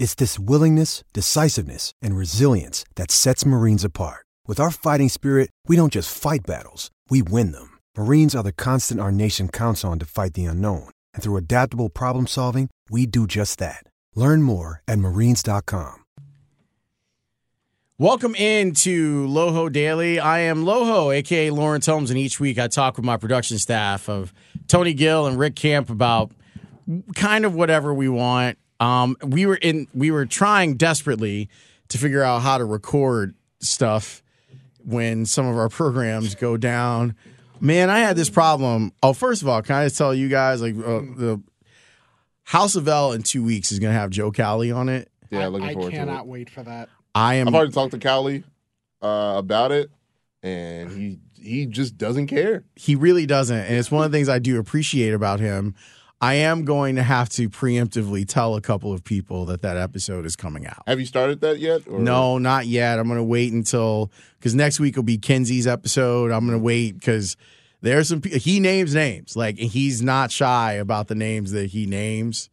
It's this willingness, decisiveness, and resilience that sets Marines apart. With our fighting spirit, we don't just fight battles, we win them. Marines are the constant our nation counts on to fight the unknown. And through adaptable problem solving, we do just that. Learn more at marines.com. Welcome into Loho Daily. I am Loho, aka Lawrence Holmes, and each week I talk with my production staff of Tony Gill and Rick Camp about kind of whatever we want. Um, we were in we were trying desperately to figure out how to record stuff when some of our programs go down. Man, I had this problem. Oh, first of all, can I just tell you guys like uh, the House of L in two weeks is going to have Joe Cowley on it. Yeah, looking I forward to it. I cannot wait for that. I am I've already talked to Cowley uh, about it, and he he just doesn't care. He really doesn't. And it's one of the things I do appreciate about him. I am going to have to preemptively tell a couple of people that that episode is coming out. Have you started that yet? Or? No, not yet. I'm going to wait until because next week will be Kenzie's episode. I'm going to wait because there's some he names names like he's not shy about the names that he names.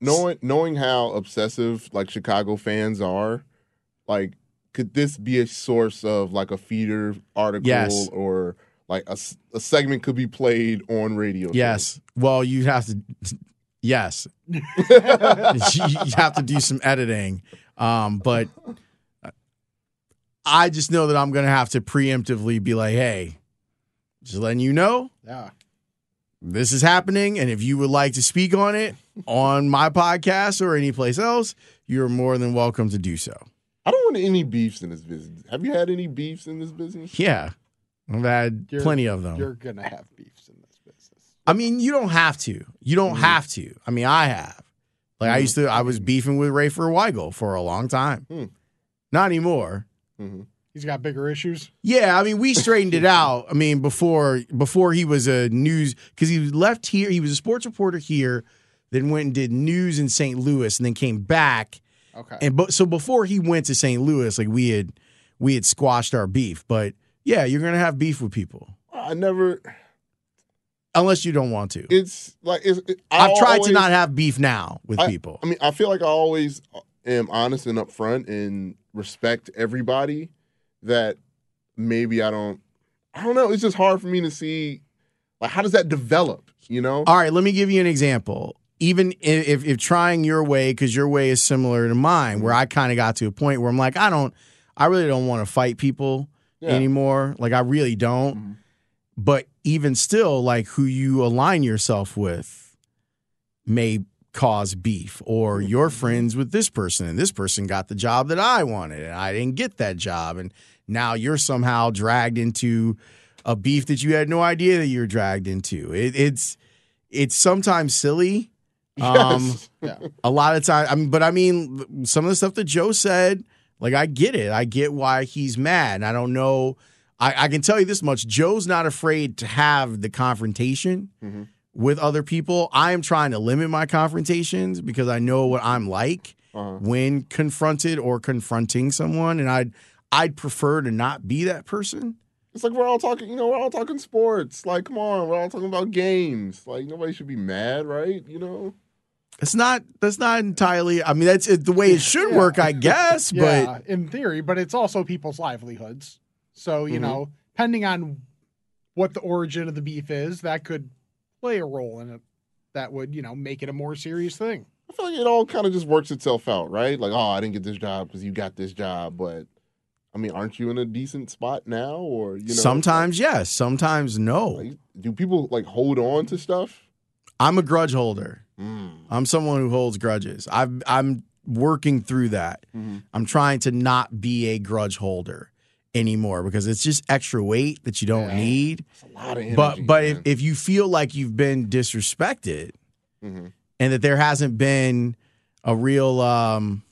Knowing knowing how obsessive like Chicago fans are, like could this be a source of like a feeder article Yes. or like a, a segment could be played on radio? shows? Yes. Well, you have to. Yes. you you have to do some editing, um, but I just know that I'm going to have to preemptively be like, "Hey, just letting you know Yeah. this is happening, and if you would like to speak on it on my podcast or any place else, you're more than welcome to do so." I don't want any beefs in this business. Have you had any beefs in this business? Yeah, I've had You're- plenty of them. You're gonna have beefs in this business. I mean, you don't have to. You don't have to. I mean, I have. Like I used to. I was beefing with Rafer Weigel for a long time. Hmm. Not anymore. hmm He's got bigger issues. Yeah, I mean, we straightened it out. I mean, before before he was a news because he was left here. He was a sports reporter here, then went and did news in St. Louis, and then came back. Okay. And but so before he went to St. Louis, like we had we had squashed our beef. But yeah, you're gonna have beef with people I never. unless you don't want to. It's like it's. It, I I've tried to not have beef now with I- people. I mean, I feel like I always am honest and upfront and respect everybody. That maybe I don't. I don't know. It's just hard for me to see. Like, how does that develop? You know? All right, let me give you an example. Even if, if, if trying your way, because your way is similar to mine, where I kind of got to a point where I'm like, I don't, I really don't want to fight people Yeah. anymore. Like, I really don't. Mhm. But even still, like, who you align yourself with may cause beef, or you're friends with this person, and this person got the job that I wanted, and I didn't get that job. And now you're somehow dragged into a beef that you had no idea that you're dragged into. It, it's, it's sometimes silly. Um, yeah. a lot of time. I mean, but I mean, some of the stuff that Joe said, like I get it. I get why he's mad. I don't know. I, I can tell you this much: Joe's not afraid to have the confrontation Mhm. with other people. I am trying to limit my confrontations because I know what I'm like Uh-huh. when confronted or confronting someone, and I'd I'd prefer to not be that person. It's like we're all talking. You know, we're all talking sports. Like, come on, we're all talking about games. Like, nobody should be mad, right? You know? It's not. That's not entirely. I mean, that's it, the way it should Yeah. work, I guess. But Yeah, in theory, but it's also people's livelihoods. So, you Mhm. know, depending on what the origin of the beef is, that could play a role in it. That would, you know, make it a more serious thing. I feel like it all kind of just works itself out, right? Like, oh, I didn't get this job because you got this job, but I mean, aren't you in a decent spot now? Or you know, sometimes yes, sometimes no. like, do people like hold on to stuff? I'm a grudge holder. Mm. I'm someone who holds grudges. I've, I'm working through that. Mhm. I'm trying to not be a grudge holder anymore because it's just extra weight that you don't Yeah. need. It's a lot of energy. but but if, if you feel like you've been disrespected Mhm. and that there hasn't been a real um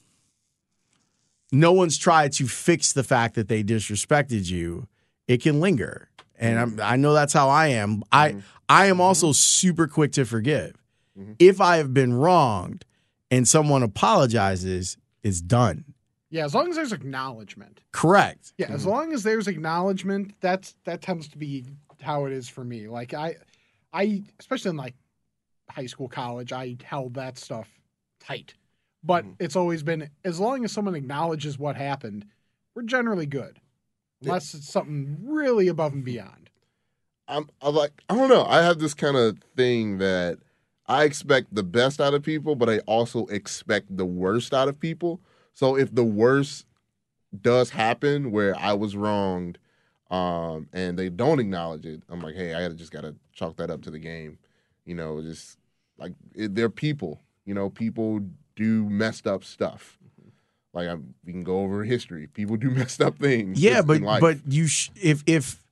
no one's tried to fix the fact that they disrespected you, it can linger. And I'm, I know that's how I am. I I am also super quick to forgive. Mm-hmm. If I have been wronged and someone apologizes, it's done. Yeah, as long as there's acknowledgement. Correct. Yeah, as mm-hmm. long as there's acknowledgement, that's that tends to be how it is for me. Like I, I especially in like high school, college, I held that stuff tight. But mm-hmm. it's always been as long as someone acknowledges what happened, we're generally good, unless it's something really above and beyond. I'm, I like I don't know. I have this kind of thing that I expect the best out of people, but I also expect the worst out of people. So if the worst does happen where I was wronged, um, and they don't acknowledge it, I'm like, hey, I gotta just gotta chalk that up to the game. You know, just like it, they're people. You know, people do messed up stuff. Like I, we can go over history. People do messed up things. Yeah, but but you sh- if if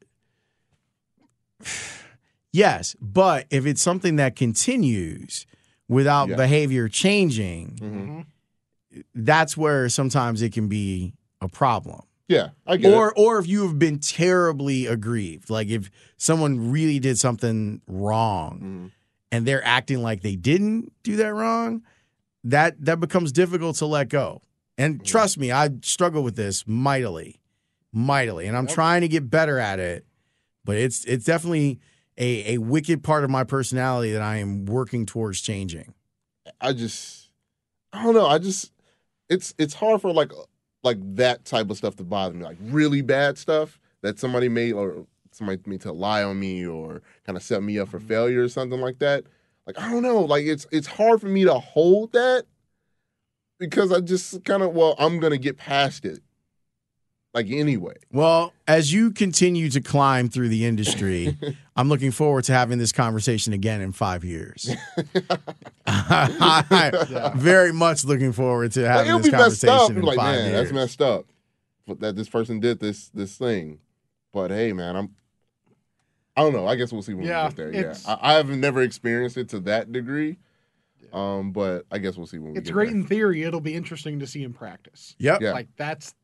yes, but if it's something that continues without Yeah. behavior changing, Mhm. that's where sometimes it can be a problem. yeah, I get Or it. or if you have been terribly aggrieved, like if someone really did something wrong Mhm. and they're acting like they didn't do that wrong, that that becomes difficult to let go. And trust me, I struggle with this mightily, mightily, and I'm trying to get better at it. But it's it's definitely a, a wicked part of my personality that I am working towards changing. I just I don't know. I just it's it's hard for like like that type of stuff to bother me. Like really bad stuff that somebody made or somebody made to lie on me or kind of set me up for mm-hmm. failure or something like that. Like I don't know. Like it's it's hard for me to hold that because I just kind of well I'm gonna get past it. Like anyway. Well, as you continue to climb through the industry, I'm looking forward to having this conversation again in five years. I'm very much looking forward to having it'll this conversation up. in like, five man, years. that's messed up. But that this person did this this thing. But hey, man, I'm. I don't know. I guess we'll see when Yeah, we get there. Yeah, I, I have never experienced it to that degree. Um, but I guess we'll see when we It's get great there. in theory. It'll be interesting to see in practice. Yep. Yeah. Like that's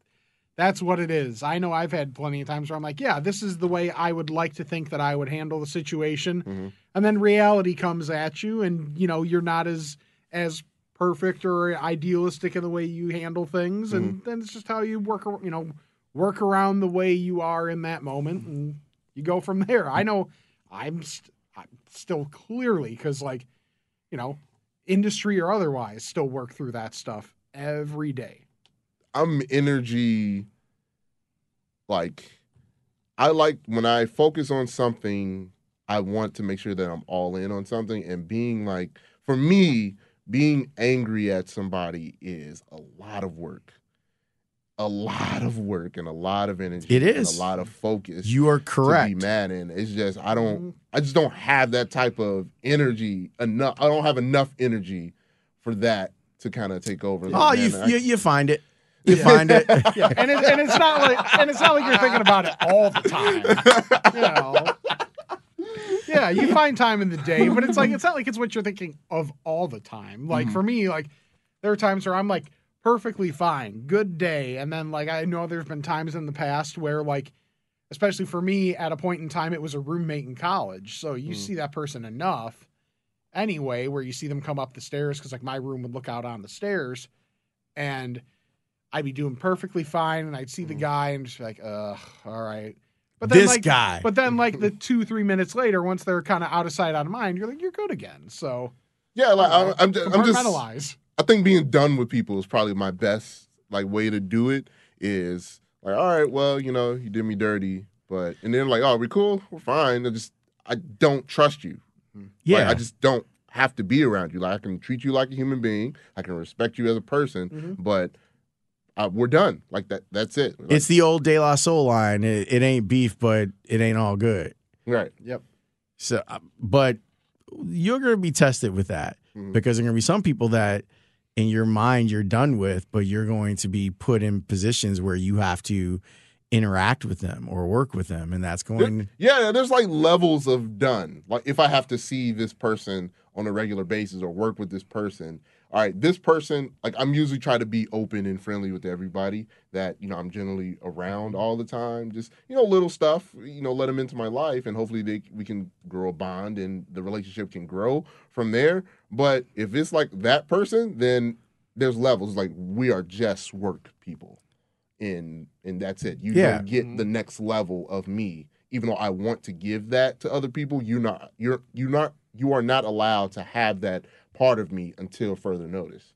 that's what it is. I know I've had plenty of times where I'm like, yeah, this is the way I would like to think that I would handle the situation. Mhm. And then reality comes at you and you know, you're not as as perfect or idealistic in the way you handle things and then it's just how you work you know, work around the way you are in that moment and you go from there. I know I'm, st- I'm still clearly cuz like, you know, industry or otherwise still work through that stuff every day. I'm energy. Like, I like when I focus on something. I want to make sure that I'm all in on something, and being like, for me, being angry at somebody is a lot of work, a lot of work, and a lot of energy. It is and a lot of focus. You are correct. to correct. be mad and it's just I don't Mm-hmm. I just don't have that type of energy enough I don't have enough energy for that to kind of take over. Oh, Like, you, I- you you find it. You find it. Yeah, and it, and it's not like and it's not like you're thinking about it all the time. You know. Yeah, you find time in the day, but it's like it's not like it's what you're thinking of all the time. Like mm-hmm. for me, like there are times where I'm like perfectly fine, good day, and then like I know there's been times in the past where like especially for me at a point in time it was a roommate in college. So you mm. see that person enough anyway where you see them come up the stairs cuz like my room would look out on the stairs and I'd be doing perfectly fine, and I'd see the guy and just be like, "Ugh, all right." But then, This like, guy. But then, like the two, three minutes later, once they're kind of out of sight, out of mind, you're like, "You're good again." So yeah, like I'm, I'm, just, I'm just compartmentalize. I think being done with people is probably my best like way to do it is like all right, well, you know, you did me dirty, but and then like, oh, we're cool, we're fine. I just I don't trust you. yeah. Like, I just don't have to be around you. Like I can treat you like a human being. I can respect you as a person, Mhm. but uh, we're done. Like that. That's it. Like, it's the old De La Soul line. It, it ain't beef, but it ain't all good. right. Yep. So, uh, but you're going to be tested with that Mhm. because there are going to be some people that in your mind you're done with, but you're going to be put in positions where you have to interact with them or work with them, and that's going. Yeah, there's like levels of done. Like if I have to see this person on a regular basis or work with this person, all right, this person, like I'm usually try to be open and friendly with everybody that, you know, I'm generally around all the time. Just, you know, little stuff, you know, let them into my life and hopefully they we can grow a bond and the relationship can grow from there. But if it's like that person, then there's levels. Like we are just work people. And and that's it. You Yeah. don't get mm-hmm. the next level of me. Even though I want to give that to other people, you're not you're you're not you are not allowed to have that part of me until further notice.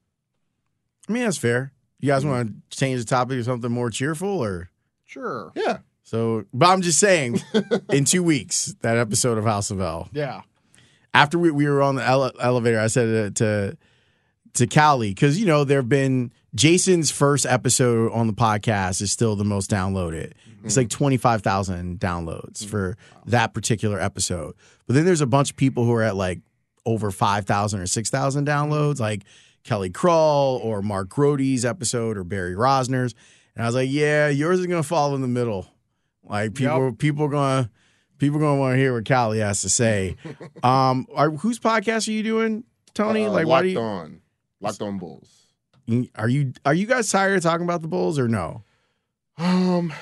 I mean, that's fair. You guys mm-hmm. want to change the topic to something more cheerful, or Sure. Yeah. so? But I'm just saying, in two weeks, that episode of House of L. Yeah. After we, we were on the ele- elevator, I said it to to Cowley because you know there have been Jason's first episode on the podcast is still the most downloaded. It's mm-hmm. like twenty five thousand downloads mm-hmm. for that particular episode. But then there's a bunch of people who are at like over five thousand or six thousand downloads, like Kelly Crull or Mark Grote's episode or Barry Rozner's. And I was like, yeah, yours is gonna fall in the middle. Like people, people gonna people gonna want to hear what Cowley has to say. um, are, whose podcast are you doing, Tony? Uh, like, why locked do you? on, locked on Bulls. Are you are you guys tired of talking about the Bulls or no? Um,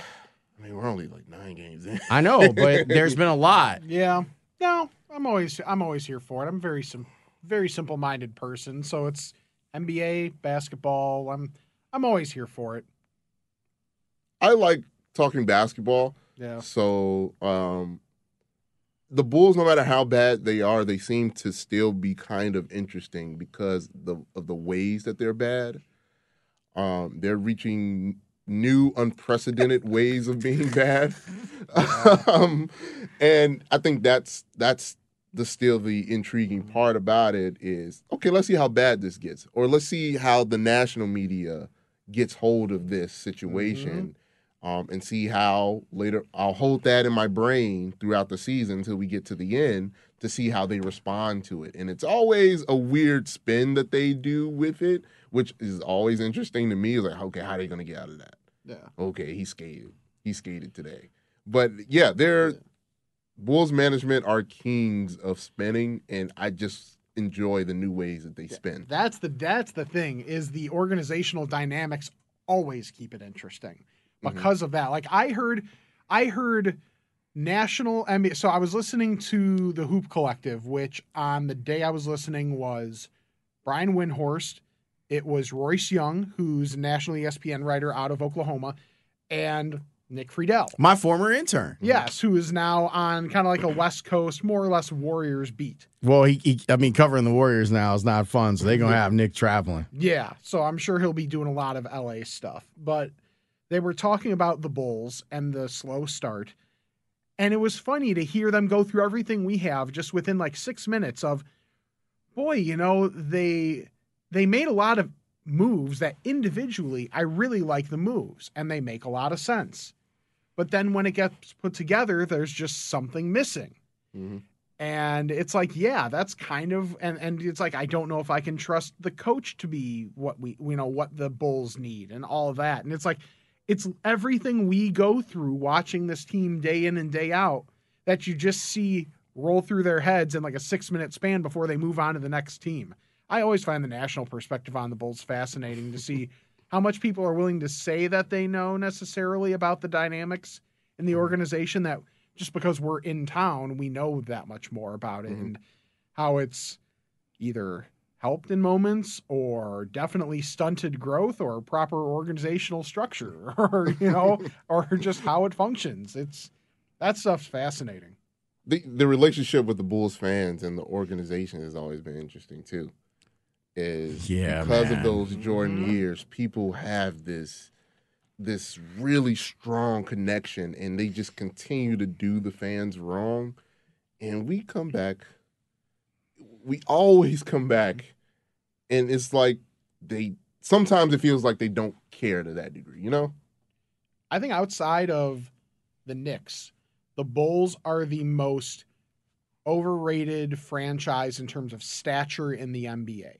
I mean, we're only like nine games in. I know, but there's been a lot. Yeah. No, I'm always I'm always here for it. I'm a very sim- very simple minded person, so it's NBA, basketball. I'm I'm always here for it. I like talking basketball. Yeah. So, um, the Bulls, no matter how bad they are, they seem to still be kind of interesting because the of the ways that they're bad. Um, they're reaching new, unprecedented ways of being bad, um, and I think that's that's the still the intriguing part about it is okay. Let's see how bad this gets, or let's see how the national media gets hold of this situation um, and see how later I'll hold that in my brain throughout the season until we get to the end to see how they respond to it. And it's always a weird spin that they do with it, which is always interesting to me. is like, okay, how are they going to get out of that? Yeah. Okay, he skated. He skated today. But yeah, they're Bulls management are kings of spinning, and I just enjoy the new ways that they spin. That's the that's the thing is the organizational dynamics always keep it interesting mm-hmm. because of that. Like I heard, I heard national NBA. So I was listening to the Hoop Collective, which on the day I was listening was Brian Windhorst. It was Royce Young, who's a national ESPN writer out of Oklahoma, and Nick Friedell. My former intern. Yes, who is now on kind of like a West Coast, more or less Warriors beat. Well, he, he I mean, covering the Warriors now is not fun, so they're gonna have Nick traveling. Yeah, so I'm sure he'll be doing a lot of LA stuff. But they were talking about the Bulls and the slow start. And it was funny to hear them go through everything we have just within like 6 minutes of boy, you know, they they made a lot of moves that individually I really like the moves and they make a lot of sense. But then when it gets put together, there's just something missing. Mhm. And it's like, yeah, that's kind of and and it's like I don't know if I can trust the coach to be what we you know what the Bulls need and all of that. And it's like it's everything we go through watching this team day in and day out that you just see roll through their heads in like a 6-minute span before they move on to the next team. I always find the national perspective on the Bulls fascinating to see how much people are willing to say that they know necessarily about the dynamics in the mm-hmm. organization that just because we're in town, we know that much more about it mm-hmm. and how it's either helped in moments or definitely stunted growth or proper organizational structure or you know or just how it functions. It's that stuff's fascinating. the the relationship with the Bulls fans and the organization has always been interesting too. Is Yeah, because man. of those Jordan years, people have this this really strong connection, and they just continue to do the fans wrong, and we come back. We always come back, and it's like they sometimes it feels like they don't care to that degree, you know. I think outside of the Knicks, the Bulls are the most overrated franchise in terms of stature in the NBA.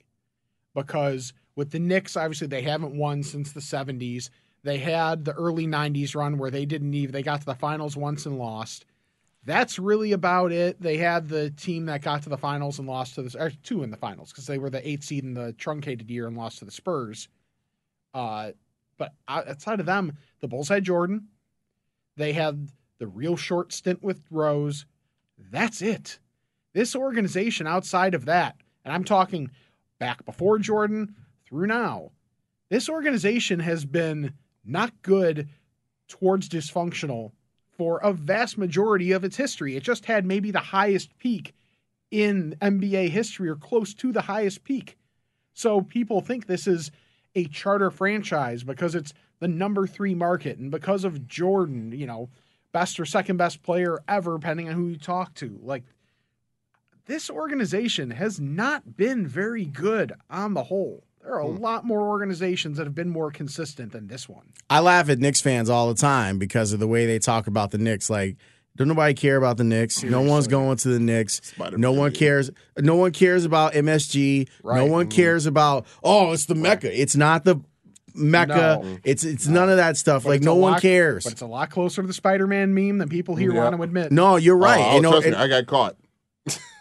Because with the Knicks, obviously they haven't won since the 70s. They had the early 90s run where they didn't even they got to the finals once and lost. that's really about it. They had the team that got to the finals and lost to the two in the finals because they were the eighth seed in the truncated year and lost to the Spurs. Uh, but outside of them, the Bulls had Jordan. They had the real short stint with Rose. That's it. This organization, outside of that, and I'm talking back before Jordan through now, this organization has been not good towards dysfunctional for a vast majority of its history. It just had maybe the highest peak in NBA history or close to the highest peak. So people think this is a charter franchise because it's the number three market and because of Jordan, you know, best or second best player ever, depending on who you talk to. Like, this organization has not been very good on the whole. There are a hmm. lot more organizations that have been more consistent than this one. I laugh at Knicks fans all the time because of the way they talk about the Knicks. Like, don't nobody care about the Knicks. No one's going to the Knicks. Spider-Man. No one cares. No one cares about MSG. Right. No one mm-hmm. cares about. Oh, it's the Mecca. Right. It's not the Mecca. No. It's it's no. none of that stuff. But like no lot, one cares. But it's a lot closer to the Spider-Man meme than people here yeah. want to admit. No, you're right. Oh, oh, trust me, I got caught.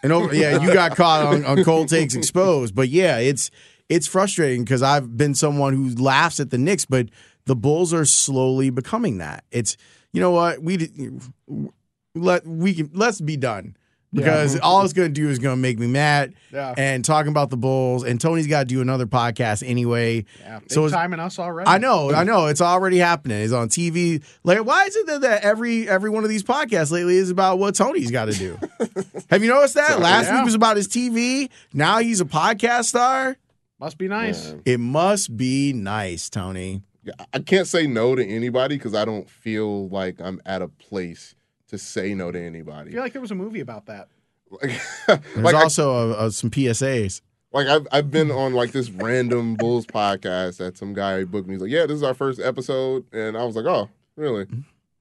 And over, yeah, you got caught on, on cold takes exposed. But yeah, it's it's frustrating because I've been someone who laughs at the Knicks, but the Bulls are slowly becoming that. It's you know what we let we can let's be done because yeah. all it's going to do is going to make me mad. Yeah. And talking about the Bulls, and Tony's got to do another podcast anyway. Yeah, so it's timing us already. I know, I know, it's already happening. It's on TV. Like, why is it that every every one of these podcasts lately is about what Tony's got to do? Have you noticed that? So, Last yeah. week was about his TV. Now he's a podcast star. Must be nice. It must be nice, Tony. I can't say no to anybody because I don't feel like I'm at a place to say no to anybody. I feel like there was a movie about that. Like, There's like also I, a, a, some PSAs. Like I've I've been on like this random Bulls podcast that some guy booked me. He's like, "Yeah, this is our first episode," and I was like, "Oh, really?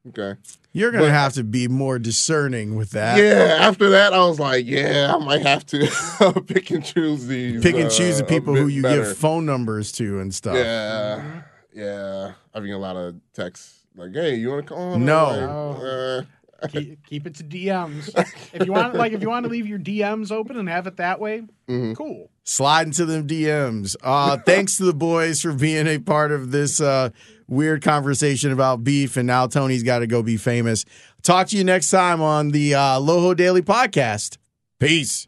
Okay." You're gonna but, have to be more discerning with that. Yeah. After that, I was like, "Yeah, I might have to pick and choose these. Pick and choose uh, the people who you better. give phone numbers to and stuff." Yeah, yeah. I've been a lot of texts like, "Hey, you want to call?" No. Like, uh, keep, keep, it to DMs. If you want, like, if you want to leave your DMs open and have it that way, mm-hmm. cool. Slide into them DMs. Uh, thanks to the boys for being a part of this uh, weird conversation about beef, and now Tony's got to go be famous. Talk to you next time on the uh, Loho Daily Podcast. Peace.